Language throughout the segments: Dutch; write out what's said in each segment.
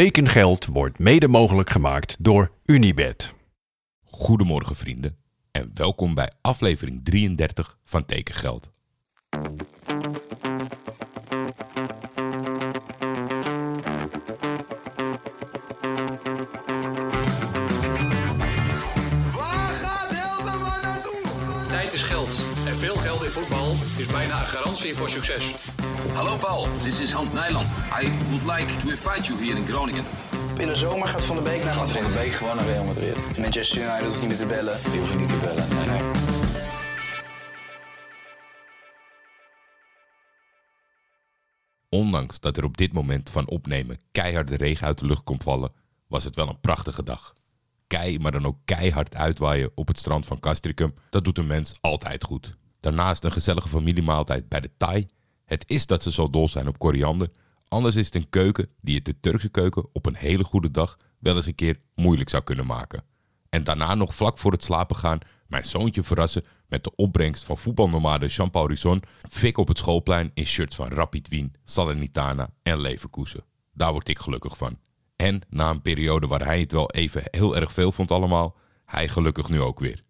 Tekengeld wordt mede mogelijk gemaakt door Unibed. Goedemorgen vrienden en welkom bij aflevering 33 van Tekengeld. Waar gaat Hilterman naartoe? Tijd is geld. En veel geld in voetbal is bijna een garantie voor succes. Hallo Paul, this is Hans Nijland. I would like to invite you here in Groningen. In de zomer gaat Van de Beek naar Gaat Van Madrid. de Beek gewoon naar Real Madrid. Manchester United hoeft niet meer te bellen. Die hoeven niet te bellen. Nee, nee. Ondanks dat er op dit moment van opnemen keiharde regen uit de lucht komt vallen, was het wel een prachtige dag. Kei, maar dan ook keihard uitwaaien op het strand van Castricum, dat doet een mens altijd goed. Daarnaast een gezellige familiemaaltijd bij de Thai. Het is dat ze zo dol zijn op koriander. Anders is het een keuken die het de Turkse keuken op een hele goede dag wel eens een keer moeilijk zou kunnen maken. En daarna nog vlak voor het slapen gaan mijn zoontje verrassen met de opbrengst van voetbalnomade Jean-Paul Risson, fik op het schoolplein in shirts van Rapid Wien, Salernitana en Leverkusen. Daar word ik gelukkig van. En na een periode waar hij het wel even heel erg veel vond allemaal, hij gelukkig nu ook weer.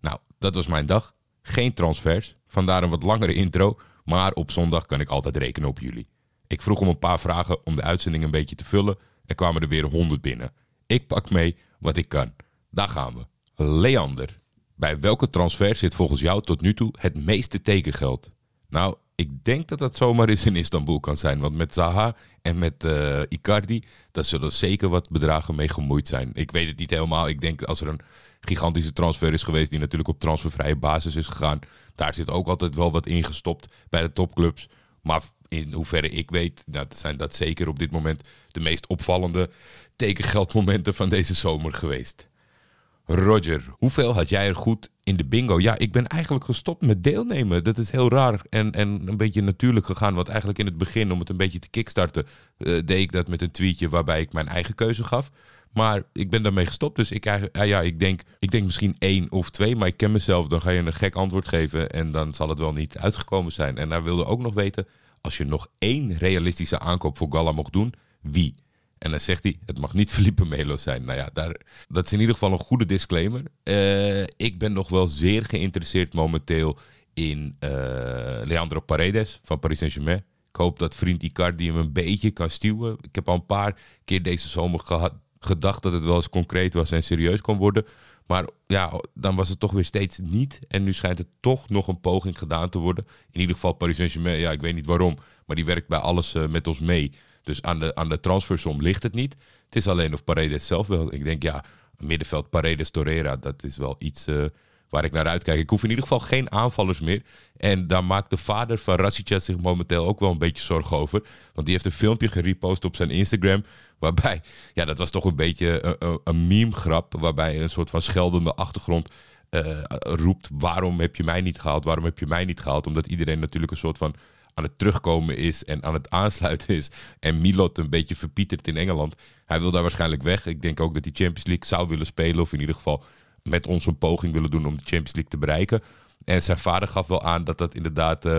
Nou, dat was mijn dag. Geen transfers, vandaar een wat langere intro, maar op zondag kan ik altijd rekenen op jullie. Ik vroeg om een paar vragen om de uitzending een beetje te vullen. Er kwamen er weer honderd binnen. Ik pak mee wat ik kan. Daar gaan we. Leander. Bij welke transfer zit volgens jou tot nu toe het meeste tekengeld? Nou, ik denk dat dat zomaar eens in Istanbul kan zijn. Want met Zaha en met eh, Icardi, daar zullen zeker wat bedragen mee gemoeid zijn. Ik weet het niet helemaal. Ik denk als er een gigantische transfer is geweest die natuurlijk op transfervrije basis is gegaan. Daar zit ook altijd wel wat ingestopt bij de topclubs. Maar in hoeverre ik weet, dat zijn dat zeker op dit moment de meest opvallende tekengeldmomenten van deze zomer geweest. Roger, hoeveel had jij er goed in de bingo? Ja, ik ben eigenlijk gestopt met deelnemen. Dat is heel raar en, en een beetje natuurlijk gegaan. Want eigenlijk in het begin, om het een beetje te kickstarten, eh, deed ik dat met een tweetje waarbij ik mijn eigen keuze gaf. Maar ik ben daarmee gestopt. Dus ik, eigenlijk- ah ja, ik, denk, ik denk misschien één of twee. Maar ik ken mezelf. Dan ga je een gek antwoord geven. En dan zal het wel niet uitgekomen zijn. En hij wilde ook nog weten. Als je nog één realistische aankoop voor Gala mocht doen. Wie? En dan zegt hij, het mag niet Felipe Melo zijn. Nou ja, daar, dat is in ieder geval een goede disclaimer. Eh, ik ben nog wel zeer geïnteresseerd momenteel in eh, Leandro Paredes van Paris Saint-Germain. Ik hoop dat vriend Icardi hem een beetje kan stuwen. Ik heb al een paar keer deze zomer gehad, gedacht dat het wel eens concreet was en serieus kon worden. Maar ja, dan was het toch weer steeds niet. En nu schijnt het toch nog een poging gedaan te worden. In ieder geval Paris Saint-Germain, ja, ik weet niet waarom. Maar die werkt bij alles eh, met ons mee. Dus aan de, aan de transfersom ligt het niet. Het is alleen of Paredes zelf wel. Ik denk, ja, middenveld Paredes Torreira, dat is wel iets eh, waar ik naar uitkijk. Ik hoef in ieder geval geen aanvallers meer. En daar maakt de vader van Rasica zich momenteel ook wel een beetje zorgen over. Want die heeft een filmpje gerepost op zijn Instagram. Waarbij, ja, dat was toch een beetje een, een, meme-grap. Waarbij een soort van scheldende achtergrond eh, roept: waarom heb je mij niet gehaald? Waarom heb je mij niet gehaald? Omdat iedereen natuurlijk een soort van aan het terugkomen is en aan het aansluiten is. En Milot een beetje verpieterd in Engeland. Hij wil daar waarschijnlijk weg. Ik denk ook dat hij Champions League zou willen spelen. Of in ieder geval met ons een poging willen doen om de Champions League te bereiken. En zijn vader gaf wel aan dat dat inderdaad, eh,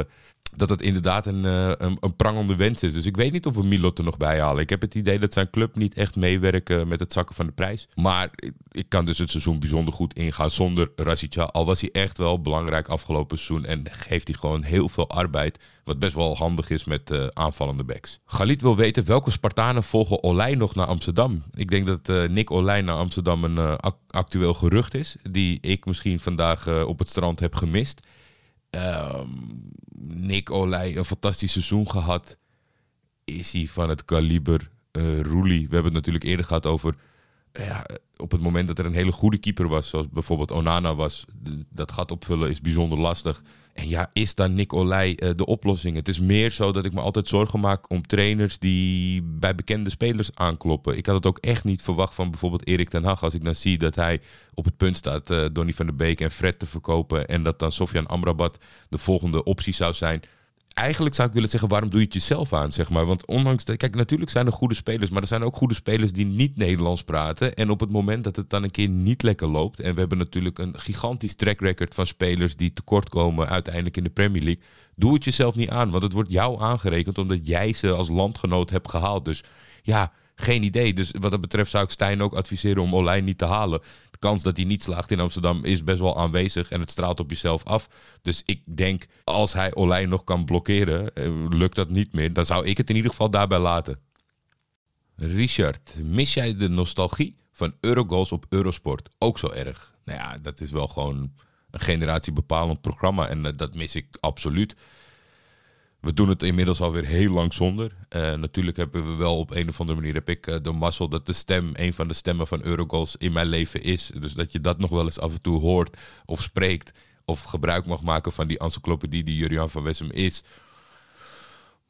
dat dat inderdaad een, eh, een, een prangende wens is. Dus ik weet niet of we Milot er nog bij halen. Ik heb het idee dat zijn club niet echt meewerken met het zakken van de prijs. Maar ik, kan dus het seizoen bijzonder goed ingaan zonder Rasica. Al was hij echt wel belangrijk afgelopen seizoen. En geeft hij gewoon heel veel arbeid. Wat best wel handig is met eh, aanvallende backs. Galit wil weten welke Spartanen volgen Olij nog naar Amsterdam. Ik denk dat eh, Nick Olij naar Amsterdam een ac- actueel gerucht is. Die ik misschien vandaag op het strand heb gemist. Ehm, Nick Olij, een fantastisch seizoen gehad. Is hij van het kaliber eh Roelie? We hebben het natuurlijk eerder gehad over... Ja, op het moment dat er een hele goede keeper was, zoals bijvoorbeeld Onana was, dat gat opvullen is bijzonder lastig. En ja, is dan Nick Olij eh, de oplossing? Het is meer zo dat ik me altijd zorgen maak om trainers die bij bekende spelers aankloppen. Ik had het ook echt niet verwacht van bijvoorbeeld Erik ten Hag. Als ik dan zie dat hij op het punt staat eh Donny van der Beek en Fred te verkopen. En dat dan Sofian Amrabat de volgende optie zou zijn eigenlijk zou ik willen zeggen, waarom doe je het jezelf aan, zeg maar? Want ondanks, kijk, natuurlijk zijn er goede spelers, maar er zijn ook goede spelers die niet Nederlands praten. En op het moment dat het dan een keer niet lekker loopt, en we hebben natuurlijk een gigantisch track record van spelers die tekortkomen uiteindelijk in de Premier League, doe het jezelf niet aan, want het wordt jou aangerekend omdat jij ze als landgenoot hebt gehaald. Dus ja, Geen idee. Dus wat dat betreft zou ik Stijn ook adviseren om Olijn niet te halen. Kans dat hij niet slaagt in Amsterdam is best wel aanwezig. En het straalt op jezelf af. Dus ik denk, als hij Olijn nog kan blokkeren, eh, lukt dat niet meer. Dan zou ik het in ieder geval daarbij laten. Richard, mis jij de nostalgie van Eurogoals op Eurosport ook zo erg? Nou ja, dat is wel gewoon een generatiebepalend programma. En eh, dat mis ik absoluut. We doen het inmiddels alweer heel lang zonder. Eh, natuurlijk hebben we wel op een of andere manier heb ik eh, de mazzel dat de stem een van de stemmen van Eurogoals in mijn leven is. Dus dat je dat nog wel eens af en toe hoort of spreekt. Of gebruik mag maken van die encyclopedie die Jurian van Wessem is.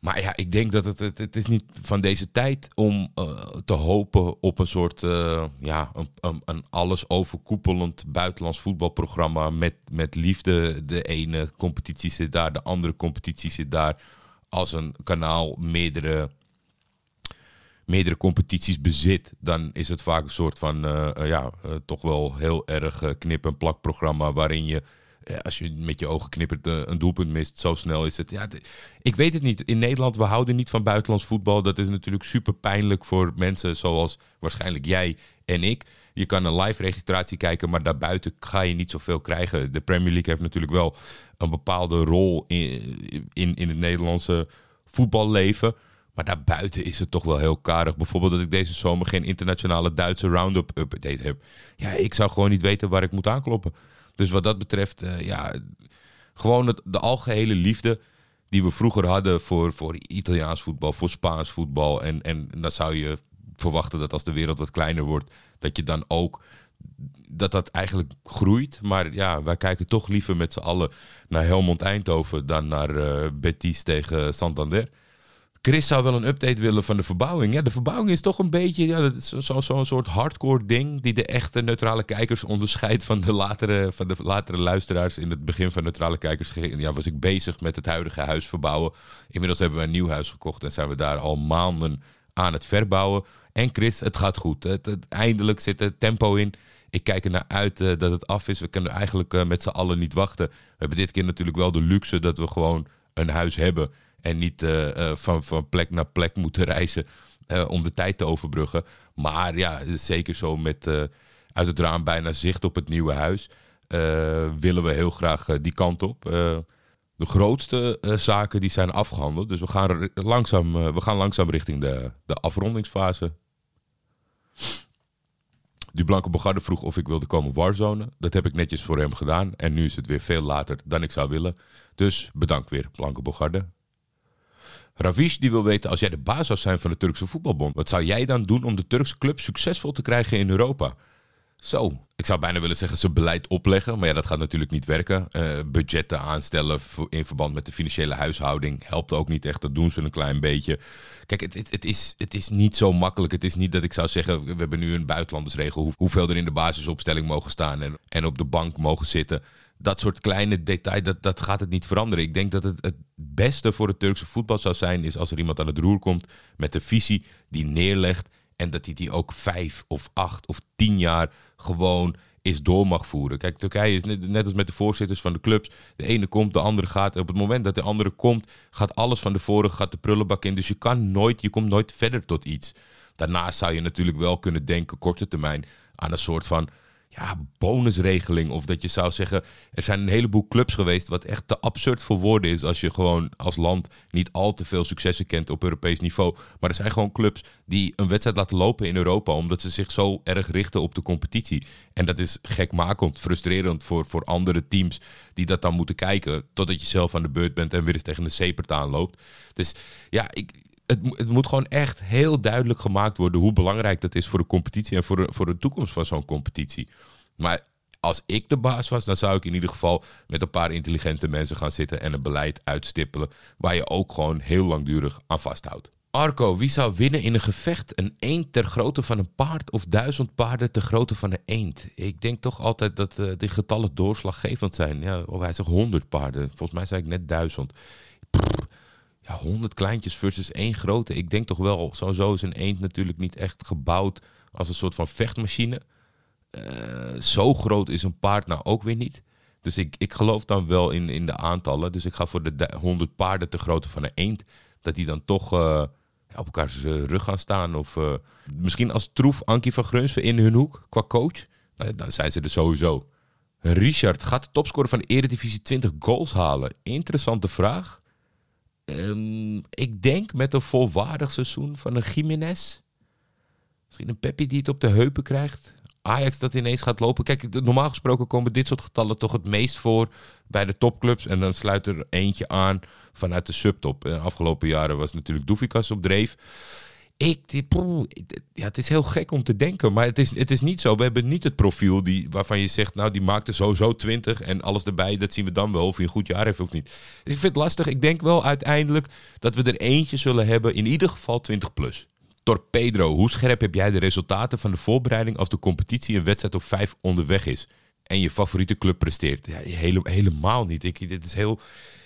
Maar ja, ik denk dat het, het, het is niet van deze tijd om eh, te hopen op een soort eh, ja, een, een, een alles overkoepelend buitenlands voetbalprogramma met, met liefde. De ene competitie zit daar, de andere competitie zit daar. Als een kanaal meerdere, meerdere competities bezit, dan is het vaak een soort van eh, ja, toch wel heel erg knip- en plakprogramma waarin je als je met je ogen knippert eh, een doelpunt mist, zo snel is het. Ja, ik weet het niet. In Nederland, we houden niet van buitenlands voetbal. Dat is natuurlijk super pijnlijk voor mensen zoals waarschijnlijk jij en ik. Je kan een live registratie kijken, maar daarbuiten ga je niet zoveel krijgen. De Premier League heeft natuurlijk wel een bepaalde rol in, in, in het Nederlandse voetballeven. Maar daarbuiten is het toch wel heel karig. Bijvoorbeeld dat ik deze zomer geen internationale Duitse round-up update heb. Ja, ik zou gewoon niet weten waar ik moet aankloppen. Dus wat dat betreft, eh, ja, gewoon de algehele liefde die we vroeger hadden voor, voor Italiaans voetbal, voor Spaans voetbal. En, en dan zou je verwachten dat als de wereld wat kleiner wordt, dat je dan ook dat dat eigenlijk groeit. Maar ja, wij kijken toch liever met z'n allen naar Helmond Eindhoven dan naar eh, Betis tegen Santander. Chris zou wel een update willen van de verbouwing. Ja, de verbouwing is toch een beetje ja, zo'n zo, soort hardcore ding die de echte neutrale kijkers onderscheidt van de latere, van de latere luisteraars. In het begin van neutrale kijkers ja, was ik bezig met het huidige huis verbouwen. Inmiddels hebben we een nieuw huis gekocht en zijn we daar al maanden aan het verbouwen. En Chris, het gaat goed. Het, het- eindelijk zit er tempo in. Ik kijk er naar uit eh, dat het af is. We kunnen eigenlijk eh, met z'n allen niet wachten. We hebben dit keer natuurlijk wel de luxe dat we gewoon een huis hebben. En niet eh, eh, van, van plek naar plek moeten reizen eh, om de tijd te overbruggen. Maar ja, zeker zo met uit het raam bijna zicht op het nieuwe huis. willen we heel graag die kant op. De grootste zaken die zijn afgehandeld. Dus we gaan, langzaam, we gaan langzaam richting de, de afrondingsfase. Die Blanke Bogarde vroeg of ik wilde komen warzonen. Dat heb ik netjes voor hem gedaan. En nu is het weer veel later dan ik zou willen. Dus bedankt weer, Blanke Bogarde. Ravish die wil weten, als jij de baas zou zijn van de Turkse voetbalbond, wat zou jij dan doen om de Turkse club succesvol te krijgen in Europa? Zo, ik zou bijna willen zeggen ze beleid opleggen, maar ja, dat gaat natuurlijk niet werken. Eh, budgetten aanstellen in verband met de financiële huishouding helpt ook niet echt. Dat doen ze een klein beetje. Kijk, het, het, is, het is niet zo makkelijk. Het is niet dat ik zou zeggen, we hebben nu een buitenlandersregel, hoe- hoeveel er in de basisopstelling mogen staan en, en op de bank mogen zitten. Dat soort kleine details, dat, dat gaat het niet veranderen. Ik denk dat het het beste voor het Turkse voetbal zou zijn, is als er iemand aan het roer komt met een visie die neerlegt en dat hij die ook vijf of acht of tien jaar gewoon is door mag voeren. Kijk, Turkije is net, net als met de voorzitters van de clubs. De ene komt, de andere gaat. Op het moment dat de andere komt, gaat alles van de vorige, gaat de prullenbak in. Dus je kan nooit, je komt nooit verder tot iets. Daarnaast zou je natuurlijk wel kunnen denken, korte termijn, aan een soort van ja, bonusregeling. Of dat je zou zeggen, er zijn een heleboel clubs geweest wat echt te absurd voor woorden is als je gewoon als land niet al te veel successen kent op Europees niveau. Maar er zijn gewoon clubs die een wedstrijd laten lopen in Europa omdat ze zich zo erg richten op de competitie. En dat is gekmakend, frustrerend voor, voor andere teams die dat dan moeten kijken totdat je zelf aan de beurt bent en weer eens tegen de zeepert aanloopt. Dus ja, ik, het, mo- het moet gewoon echt heel duidelijk gemaakt worden hoe belangrijk dat is voor de competitie en voor de, voor de toekomst van zo'n competitie. Maar als ik de baas was, dan zou ik in ieder geval met een paar intelligente mensen gaan zitten en een beleid uitstippelen waar je ook gewoon heel langdurig aan vasthoudt. Arco, wie zou winnen in een gevecht? Een eend ter grootte van een paard of duizend paarden ter grootte van een eend? Ik denk toch altijd dat eh, die getallen doorslaggevend zijn. Ja, of hij zegt honderd paarden. Volgens mij zei ik net duizend. Pff, ja, 100 kleintjes versus één grote. Ik denk toch wel, sowieso is een eend natuurlijk niet echt gebouwd als een soort van vechtmachine. Eh, zo groot is een paard nou ook weer niet. Dus ik, ik geloof dan wel in, in de aantallen. Dus ik ga voor de du- 100 paarden te grootte van een eend. Dat die dan toch ja, op elkaars eh, rug gaan staan. Of misschien als troef Ankie van Grunsven in hun hoek qua coach. Nou, dan zijn ze er sowieso. Richard gaat de topscorer van de Eredivisie 20 goals halen. Interessante vraag. Ehm, ik denk met een volwaardig seizoen van een Jiménez. Misschien een Peppi die het op de heupen krijgt. Ajax dat ineens gaat lopen. Kijk, normaal gesproken komen dit soort getallen toch het meest voor bij de topclubs. En dan sluit er eentje aan vanuit de subtop. De afgelopen jaren was natuurlijk Doefikas op dreef. Ik, die, het is heel gek om te denken, maar het is, het is niet zo. We hebben niet het profiel die, waarvan je zegt, nou die maakte sowieso 20 en alles erbij, dat zien we dan wel of hij een goed jaar heeft of niet. Ik vind het lastig. Ik denk wel uiteindelijk dat we er eentje zullen hebben, in ieder geval 20 plus. Torpedo, hoe scherp heb jij de resultaten van de voorbereiding als de competitie een wedstrijd of vijf onderweg is? En je favoriete club presteert? Ja, hele, helemaal niet. Ik, dit is heel,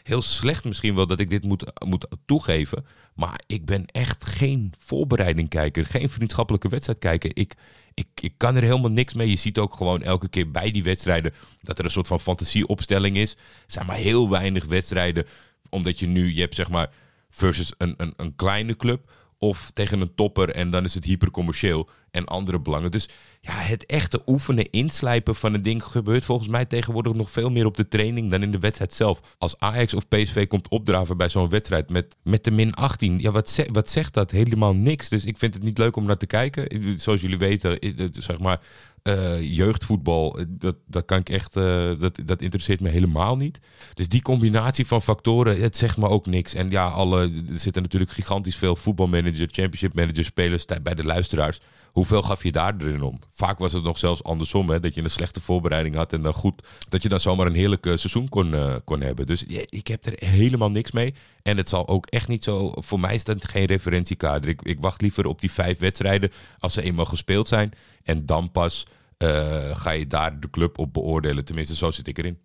heel slecht misschien wel dat ik dit moet, moet toegeven. Maar ik ben echt geen voorbereiding kijker. Geen vriendschappelijke wedstrijd kijken. Ik, ik, ik kan er helemaal niks mee. Je ziet ook gewoon elke keer bij die wedstrijden dat er een soort van fantasieopstelling is. Er zijn maar heel weinig wedstrijden. Omdat je nu, je hebt zeg maar versus een, een, een kleine club of tegen een topper en dan is het hypercommercieel en andere belangen. Dus ja, het echte oefenen, inslijpen van een ding gebeurt volgens mij tegenwoordig nog veel meer op de training dan in de wedstrijd zelf. Als Ajax of PSV komt opdraven bij zo'n wedstrijd met, met de min 18, ja, wat, wat zegt dat? Helemaal niks. Dus ik vind het niet leuk om naar te kijken. Zoals jullie weten, zeg maar, uh, jeugdvoetbal, dat, dat kan ik echt, uh, dat, dat interesseert me helemaal niet. Dus die combinatie van factoren, het zegt me ook niks. En ja, alle, er zitten natuurlijk gigantisch veel voetbalmanager, championship manager spelers bij de luisteraars. Hoeveel gaf je daar erin om? Vaak was het nog zelfs andersom, hè, dat je een slechte voorbereiding had en dan goed, dat je dan zomaar een heerlijk seizoen kon, kon hebben. Dus ik heb er helemaal niks mee. En het zal ook echt niet zo, voor mij is dat geen referentiekader. Ik, ik wacht liever op die vijf wedstrijden als ze eenmaal gespeeld zijn. En dan pas uh, ga je daar de club op beoordelen. Tenminste, zo zit ik erin.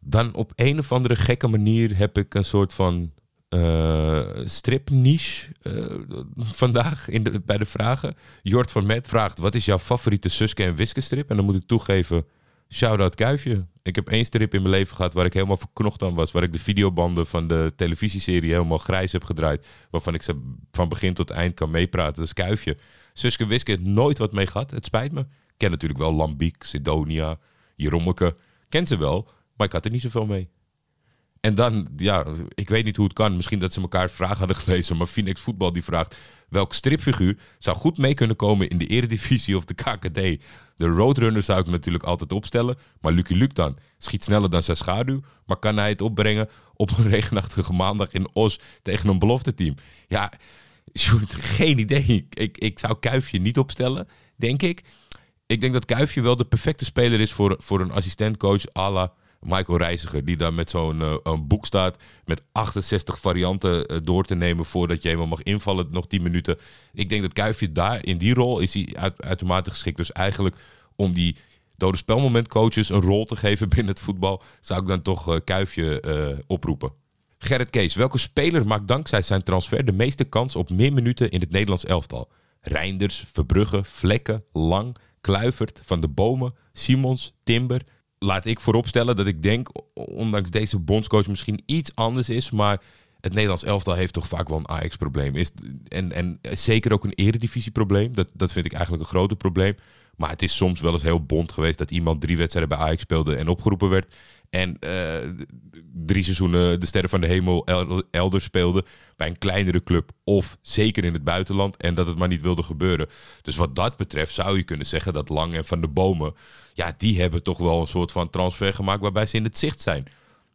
Dan op een of andere gekke manier heb ik een soort van uh, stripniche uh, vandaag in de, bij de vragen. Jort van Met vraagt, wat is jouw favoriete Suske en Wiske strip? En dan moet ik toegeven, shout-out Kuifje. Ik heb één strip in mijn leven gehad waar ik helemaal verknocht aan was. Waar ik de videobanden van de televisieserie helemaal grijs heb gedraaid. Waarvan ik ze van begin tot eind kan meepraten. Dat is Kuifje. Suske Wiske, nooit wat mee gehad. Het spijt me ken natuurlijk wel Lambiek, Sidonia, Jerommeke. Ken ze wel, maar ik had er niet zoveel mee. En dan, ja, ik weet niet hoe het kan. Misschien dat ze elkaar vragen hadden gelezen. Maar Phoenix Voetbal die vraagt... welk stripfiguur zou goed mee kunnen komen in de Eredivisie of de KKD? De Roadrunner zou ik natuurlijk altijd opstellen. Maar Lucky Luke dan? Schiet sneller dan zijn schaduw. Maar kan hij het opbrengen op een regenachtige maandag in Os tegen een belofte team? Ja, geen idee. Ik, ik zou Kuifje niet opstellen, denk ik ik denk dat Kuifje wel de perfecte speler is voor, voor een assistentcoach à la Michael Reiziger. Die dan met zo'n uh, een boek staat met 68 varianten uh, door te nemen voordat je helemaal mag invallen, nog 10 minuten. Ik denk dat Kuifje daar in die rol is hij uit, uitermate geschikt. Dus eigenlijk om die dode spelmomentcoaches een rol te geven binnen het voetbal, zou ik dan toch uh, Kuifje oproepen. Gerrit Kees, welke speler maakt dankzij zijn transfer de meeste kans op meer minuten in het Nederlands elftal? Reinders, Verbrugge, Vlekken, Lang, Kluivert, Van de Bomen, Simons, Timber. Laat ik vooropstellen dat ik denk, ondanks deze bondscoach misschien iets anders is, maar het Nederlands elftal heeft toch vaak wel een Ajax-probleem. En, en zeker ook een eredivisie-probleem. Dat, dat vind ik eigenlijk een groter probleem. Maar het is soms wel eens heel bond geweest dat iemand drie wedstrijden bij Ajax speelde en opgeroepen werd. En uh, drie seizoenen de Sterren van de Hemel elders speelde. Bij een kleinere club of zeker in het buitenland. En dat het maar niet wilde gebeuren. Dus wat dat betreft zou je kunnen zeggen dat Lang en Van de Bomen... Ja, die hebben toch wel een soort van transfer gemaakt waarbij ze in het zicht zijn.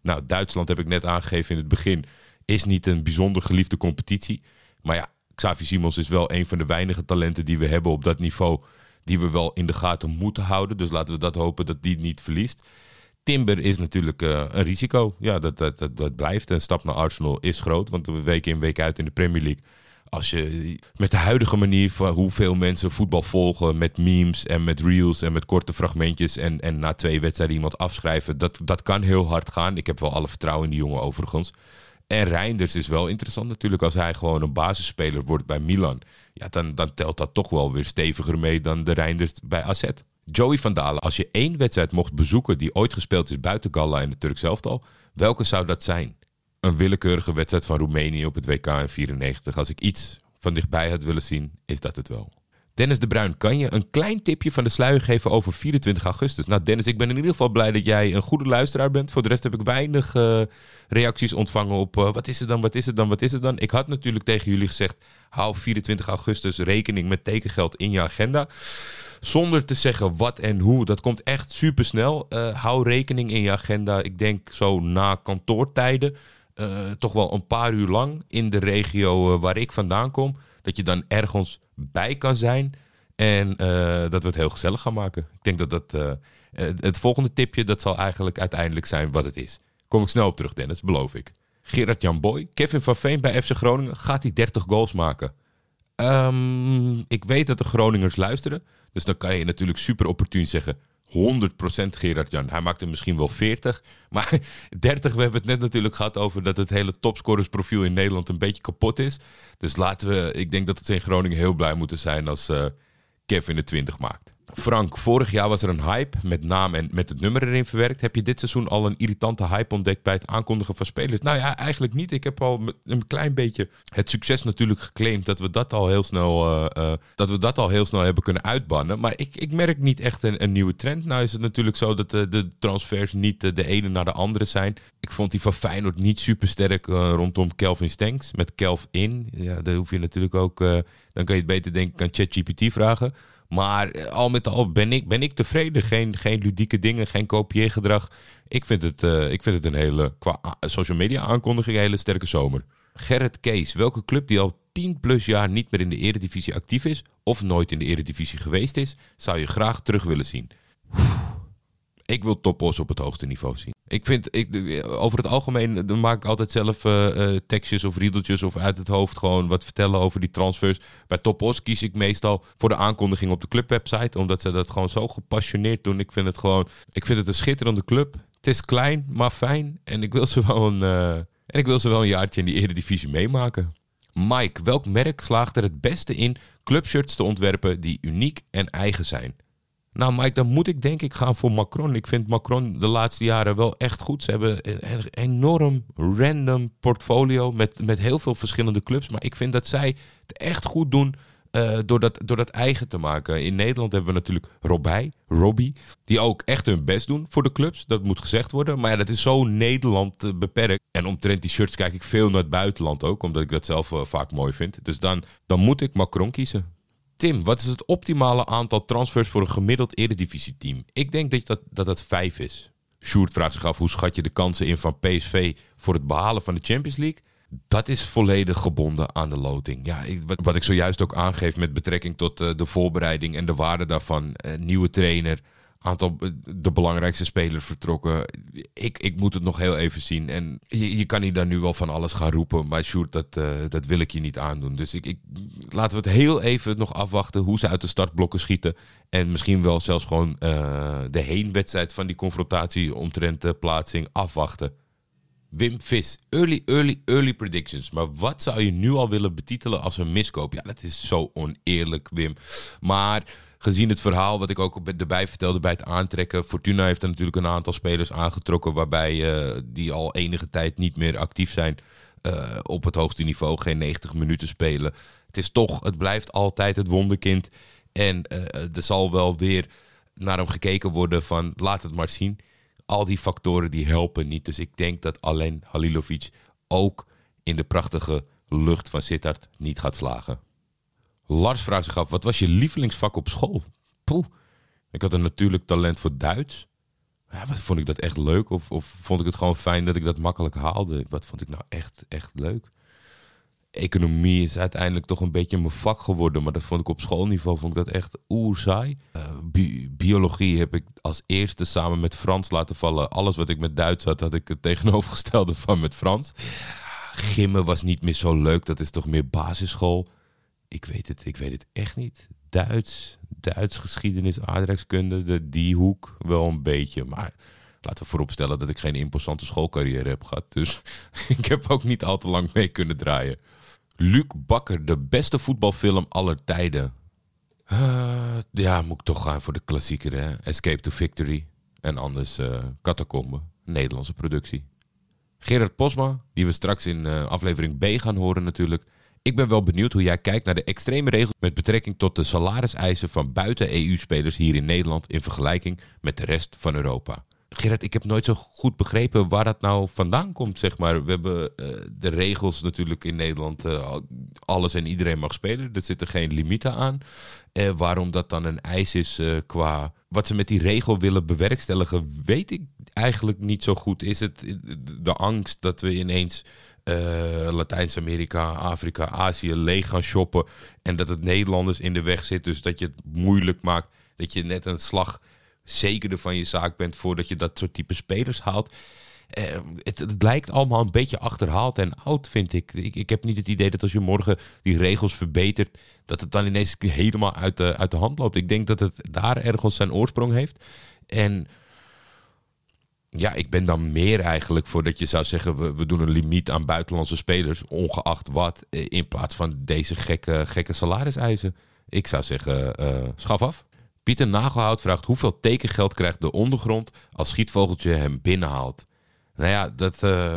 Nou, Duitsland heb ik net aangegeven in het begin. Is niet een bijzonder geliefde competitie. Maar ja, Xavi Simons is wel een van de weinige talenten die we hebben op dat niveau die we wel in de gaten moeten houden. Dus laten we dat hopen dat die niet verliest. Timber is natuurlijk uh, een risico. Ja, dat, dat, dat, dat blijft. Een stap naar Arsenal is groot. Want we week in, week uit in de Premier League. Als je met de huidige manier van hoeveel mensen voetbal volgen. Met memes en met reels en met korte fragmentjes. En, en na twee wedstrijden iemand afschrijven. Dat, dat kan heel hard gaan. Ik heb wel alle vertrouwen in die jongen overigens. En Reinders is wel interessant natuurlijk. Als hij gewoon een basisspeler wordt bij Milan. Ja, dan, dan telt dat toch wel weer steviger mee dan de Reinders bij AZ. Joey van Dalen, als je één wedstrijd mocht bezoeken die ooit gespeeld is buiten Galla en de Turks elftal, welke zou dat zijn? Een willekeurige wedstrijd van Roemenië op het WK in 94. Als ik iets van dichtbij had willen zien, is dat het wel. Dennis de Bruin, kan je een klein tipje van de sluier geven over 24 augustus? Nou, Dennis, ik ben in ieder geval blij dat jij een goede luisteraar bent. Voor de rest heb ik weinig eh, reacties ontvangen op eh, wat is het dan, wat is het dan, wat is het dan? Ik had natuurlijk tegen jullie gezegd, hou 24 augustus rekening met tekengeld in je agenda. Zonder te zeggen wat en hoe. Dat komt echt super snel. hou rekening in je agenda. Ik denk zo na kantoortijden. eh, toch wel een paar uur lang in de regio eh, waar ik vandaan kom. Dat je dan ergens bij kan zijn. En eh, dat we het heel gezellig gaan maken. Ik denk dat dat. eh, eh, het volgende tipje, dat zal eigenlijk uiteindelijk zijn wat het is. Kom ik snel op terug, Dennis, beloof ik. Gerard Jan Boy, Kevin van Veen bij FC Groningen. Gaat hij 30 goals maken? Ehm, ik weet dat de Groningers luisteren. Dus dan kan je natuurlijk super opportun zeggen. 100% Gerard Jan. Hij maakt er misschien wel 40. Maar 30, we hebben het net natuurlijk gehad over dat het hele topscorersprofiel in Nederland een beetje kapot is. Dus laten we, ik denk dat het in Groningen heel blij moeten zijn als eh, Kevin de 20 maakt. Frank, vorig jaar was er een hype met naam en met het nummer erin verwerkt. Heb je dit seizoen al een irritante hype ontdekt bij het aankondigen van spelers? Nou ja, eigenlijk niet. Ik heb al een klein beetje het succes natuurlijk geclaimd dat we dat al heel snel, eh, eh, dat we dat al heel snel hebben kunnen uitbannen. Maar ik, ik merk niet echt een, een nieuwe trend. Nou is het natuurlijk zo dat de, de transfers niet eh, de ene naar de andere zijn. Ik vond die van Feyenoord niet super sterk rondom Kelvin Stenks. Met Kelv in. Ja, daar hoef je natuurlijk ook. eh, dan kan je het beter denken aan ChatGPT vragen. Maar eh, al met al ben ik, ben ik tevreden. Geen, geen ludieke dingen, geen kopieergedrag. Ik vind het, eh, ik vind het een hele, qua social media aankondiging, een hele sterke zomer. Gerrit Kees, welke club die al 10 plus jaar niet meer in de eredivisie actief is... of nooit in de eredivisie geweest is, zou je graag terug willen zien? Ik wil toppos op het hoogste niveau zien. Ik vind, ik, over het algemeen dan maak ik altijd zelf eh, eh, tekstjes of riedeltjes of uit het hoofd gewoon wat vertellen over die transfers. Bij Topos kies ik meestal voor de aankondiging op de clubwebsite, omdat ze dat gewoon zo gepassioneerd doen. Ik vind het gewoon, ik vind het een schitterende club. Het is klein, maar fijn. En ik wil ze wel een, eh, en ik wil ze wel een jaartje in die eredivisie meemaken. Mike, welk merk slaagt er het beste in clubshirts te ontwerpen die uniek en eigen zijn? Nou, Mike, dan moet ik denk ik gaan voor Macron. Ik vind Macron de laatste jaren wel echt goed. Ze hebben een enorm random portfolio met, met heel veel verschillende clubs. Maar ik vind dat zij het echt goed doen eh, door, dat, door dat eigen te maken. In Nederland hebben we natuurlijk Robij, Robbie, die ook echt hun best doen voor de clubs. Dat moet gezegd worden. Maar ja, dat is zo Nederland eh, beperkt. En omtrent die shirts kijk ik veel naar het buitenland ook, omdat ik dat zelf eh, vaak mooi vind. Dus dan, dan moet ik Macron kiezen. Tim, wat is het optimale aantal transfers voor een gemiddeld eredivisieteam? Ik denk dat dat, dat vijf is. Sjoerd vraagt zich af hoe schat je de kansen in van PSV voor het behalen van de Champions League? Dat is volledig gebonden aan de loting. Ja, ik, wat, wat ik zojuist ook aangeef met betrekking tot eh, de voorbereiding en de waarde daarvan. Eh, nieuwe trainer, aantal eh, de belangrijkste spelers vertrokken. Ik, ik moet het nog heel even zien. En je, je kan hier dan nu wel van alles gaan roepen. Maar Sjoerd, dat, eh, dat wil ik je niet aandoen. Dus ik, ik, laten we het heel even nog afwachten hoe ze uit de startblokken schieten. En misschien wel zelfs gewoon eh, de heenwedstrijd van die confrontatie omtrent de plaatsing afwachten. Wim Vis, early, early, early predictions. Maar wat zou je nu al willen betitelen als een miskoop? Ja, dat is zo oneerlijk, Wim. Maar gezien het verhaal wat ik ook erbij vertelde bij het aantrekken. Fortuna heeft er natuurlijk een aantal spelers aangetrokken waarbij eh, die al enige tijd niet meer actief zijn eh, op het hoogste niveau. Geen 90 minuten spelen. Het is toch, het blijft altijd het wonderkind. En eh, er zal wel weer naar hem gekeken worden van laat het maar zien. Al die factoren die helpen niet. Dus ik denk dat alleen Halilovic ook in de prachtige lucht van Sittard niet gaat slagen. Lars vraagt zich af, wat was je lievelingsvak op school? Poeh. Ik had een natuurlijk talent voor Duits. Ja, wat vond ik dat echt leuk? Of, of vond ik het gewoon fijn dat ik dat makkelijk haalde? Wat vond ik nou echt, echt leuk? Economie is uiteindelijk toch een beetje mijn vak geworden. Maar dat vond ik op schoolniveau vond ik dat echt oer saai. Uh, bi biologie heb ik als eerste samen met Frans laten vallen. Alles wat ik met Duits had, had ik het tegenovergestelde van met Frans. Gimmen was niet meer zo leuk. Dat is toch meer basisschool. Ik weet het, ik weet het echt niet. Duits, Duits geschiedenis, aardrijkskunde, de, die hoek wel een beetje. Maar laten we vooropstellen dat ik geen imposante schoolcarrière heb gehad. Dus ik heb ook niet al te lang mee kunnen draaien. Luc Bakker, de beste voetbalfilm aller tijden. Uh, ja, moet ik toch gaan voor de klassieker, hè? Escape to Victory. En anders uh, Catacombe, Nederlandse productie. Gerard Posma, die we straks in uh, aflevering B gaan horen natuurlijk. Ik ben wel benieuwd hoe jij kijkt naar de extreme regels met betrekking tot de salariseisen van buiten-EU-spelers hier in Nederland in vergelijking met de rest van Europa. Gerard, ik heb nooit zo goed begrepen waar dat nou vandaan komt, zeg maar. We hebben eh, de regels natuurlijk in Nederland. eh, alles en iedereen mag spelen. Er zitten geen limieten aan. Eh, waarom dat dan een eis is qua wat ze met die regel willen bewerkstelligen, weet ik eigenlijk niet zo goed. Is het de angst dat we ineens Latijns-Amerika, Afrika, Azië leeg gaan shoppen en dat het Nederlanders in de weg zit, dus dat je het moeilijk maakt, dat je net een slag zekerder van je zaak bent voordat je dat soort type spelers haalt. Eh, het, het lijkt allemaal een beetje achterhaald en oud, vind ik. ik. Ik heb niet het idee dat als je morgen die regels verbetert, dat het dan ineens helemaal uit de, uit de hand loopt. Ik denk dat het daar ergens zijn oorsprong heeft. En ja, ik ben dan meer eigenlijk voor dat je zou zeggen, we, we doen een limiet aan buitenlandse spelers, ongeacht wat, eh, in plaats van deze gekke, gekke salariseisen. Ik zou zeggen, eh, schaf af. Pieter Nagelhout vraagt hoeveel tekengeld krijgt de ondergrond als schietvogeltje hem binnenhaalt. Nou ja, dat, eh,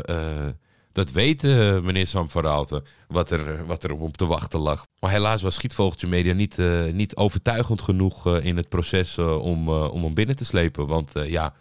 dat weet meneer Sam van Raalte, wat er, wat er op te wachten lag. Maar helaas was Schietvogeltje Media niet, niet overtuigend genoeg in het proces om, om hem binnen te slepen. Want ja,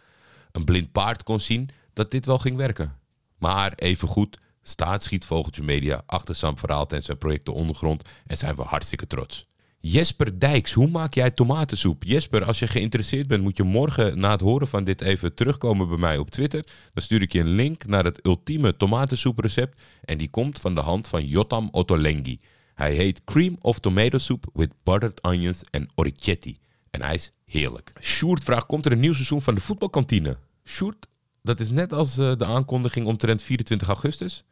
een blind paard kon zien dat dit wel ging werken. Maar evengoed staat Schietvogeltje Media achter Sam van Raalte en zijn project De Ondergrond en zijn we hartstikke trots. Jesper Dijks, hoe maak jij tomatensoep? Jesper, als je geïnteresseerd bent, moet je morgen na het horen van dit even terugkomen bij mij op Twitter. Dan stuur ik je een link naar het ultieme tomatensoeprecept. En die komt van de hand van Jotam Ottolenghi. Hij heet Cream of Tomato Soup with Buttered Onions en Oricetti. En hij is heerlijk. Sjoerd vraagt, komt er een nieuw seizoen van de voetbalkantine? Sjoerd, dat is net als eh, de aankondiging omtrent 24 augustus.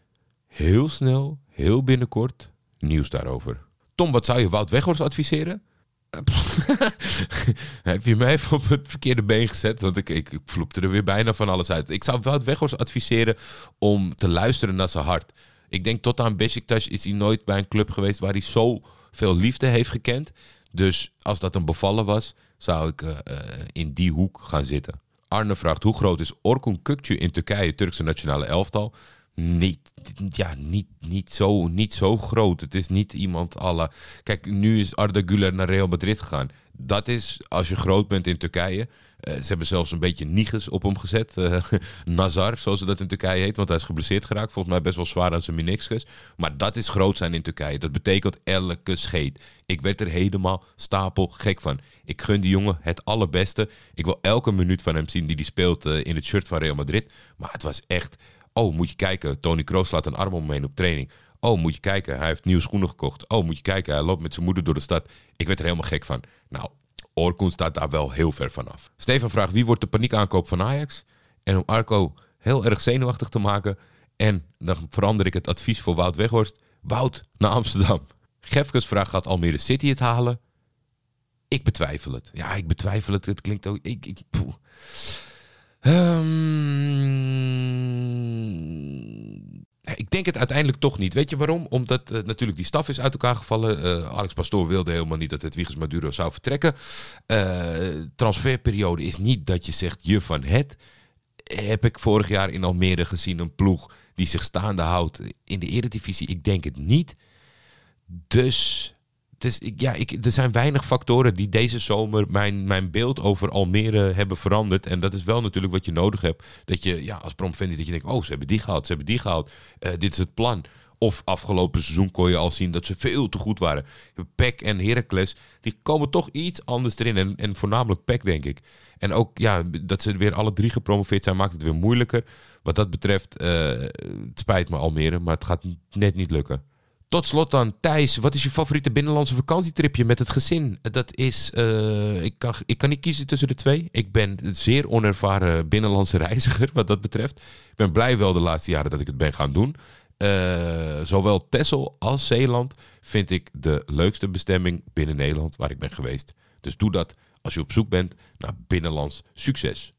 Heel snel, heel binnenkort, nieuws daarover. Tom, wat zou je Wout Weghorst adviseren? Heb je mij even op het verkeerde been gezet? Want ik, ik, vloepte er weer bijna van alles uit. Ik zou Wout Weghorst adviseren om te luisteren naar zijn hart. Ik denk tot aan Besiktas is hij nooit bij een club geweest waar hij zo veel liefde heeft gekend. Dus als dat een bevallen was, zou ik eh, eh, in die hoek gaan zitten. Arne vraagt, hoe groot is Orkun Kukcu in Turkije, Turkse nationale elftal? Niet, ja, niet, niet, zo, niet zo groot. Het is niet iemand alle... Kijk, nu is Arda Güler naar Real Madrid gegaan. Dat is, als je groot bent in Turkije... eh, ze hebben zelfs een beetje Niges op hem gezet. eh, Nazar, zoals ze dat in Turkije heet. Want hij is geblesseerd geraakt. Volgens mij best wel zwaar aan zijn meniscus. Maar dat is groot zijn in Turkije. Dat betekent elke scheet. Ik werd er helemaal stapel gek van. Ik gun die jongen het allerbeste. Ik wil elke minuut van hem zien die hij speelt eh, in het shirt van Real Madrid. Maar het was echt... Oh, moet je kijken. Tony Kroos slaat een arm om me heen op training. Oh, moet je kijken. Hij heeft nieuwe schoenen gekocht. Oh, moet je kijken. Hij loopt met zijn moeder door de stad. Ik werd er helemaal gek van. Nou, Orkoen staat daar wel heel ver vanaf. Stefan vraagt wie wordt de paniekaankoop van Ajax? En om Arco heel erg zenuwachtig te maken. En dan verander ik het advies voor Wout Weghorst. Wout naar Amsterdam. Gefkes vraagt gaat Almere City het halen? Ik betwijfel het. Ja, ik betwijfel het. Het klinkt ook... Ik, ik, poeh. Ik denk het uiteindelijk toch niet. Weet je waarom? Omdat eh, natuurlijk die staf is uit elkaar gevallen. Eh, Alex Pastoor wilde helemaal niet dat het Wiegers Maduro zou vertrekken. Eh, transferperiode is niet dat je zegt je van het. Heb ik vorig jaar in Almere gezien een ploeg die zich staande houdt in de eredivisie? Ik denk het niet. Dus ja, ik, er zijn weinig factoren die deze zomer mijn, mijn beeld over Almere hebben veranderd. En dat is wel natuurlijk wat je nodig hebt. Dat je ja, als promovendi dat je denkt, oh, ze hebben die gehaald, ze hebben die gehaald. Eh, dit is het plan. Of afgelopen seizoen kon je al zien dat ze veel te goed waren. Peck en Heracles, die komen toch iets anders erin. En, en voornamelijk Peck, denk ik. En ook ja, dat ze weer alle drie gepromoveerd zijn, maakt het weer moeilijker. Wat dat betreft, eh, het spijt me Almere, maar het gaat net niet lukken. Tot slot dan, Thijs, wat is je favoriete binnenlandse vakantietripje met het gezin? Dat is, eh, ik, kan, ik kan niet kiezen tussen de twee. Ik ben een zeer onervaren binnenlandse reiziger wat dat betreft. Ik ben blij wel de laatste jaren dat ik het ben gaan doen. Eh, zowel Texel als Zeeland vind ik de leukste bestemming binnen Nederland waar ik ben geweest. Dus doe dat als je op zoek bent naar binnenlands succes.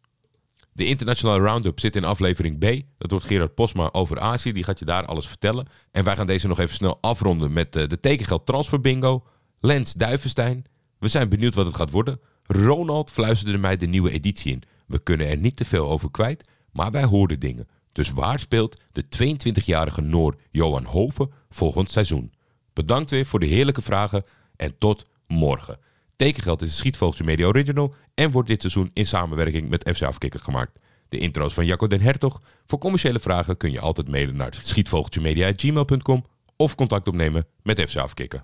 De internationale roundup zit in aflevering B. Dat wordt Gerard Posma over Azië. Die gaat je daar alles vertellen. En wij gaan deze nog even snel afronden met eh, de tekengeld transfer bingo. Lens Duivenstein. We zijn benieuwd wat het gaat worden. Ronald fluisterde mij de nieuwe editie in. We kunnen er niet te veel over kwijt, maar wij hoorden dingen. Dus waar speelt de 22-jarige Noor Johan Hoven volgend seizoen? Bedankt weer voor de heerlijke vragen en tot morgen. Tekengeld is een Schietvogeltje Media Original en wordt dit seizoen in samenwerking met FC Afkikker gemaakt. De intro's van Jacco den Hertog. Voor commerciële vragen kun je altijd mailen naar schietvogeltjemedia.gmail.com of contact opnemen met FC Afkikker.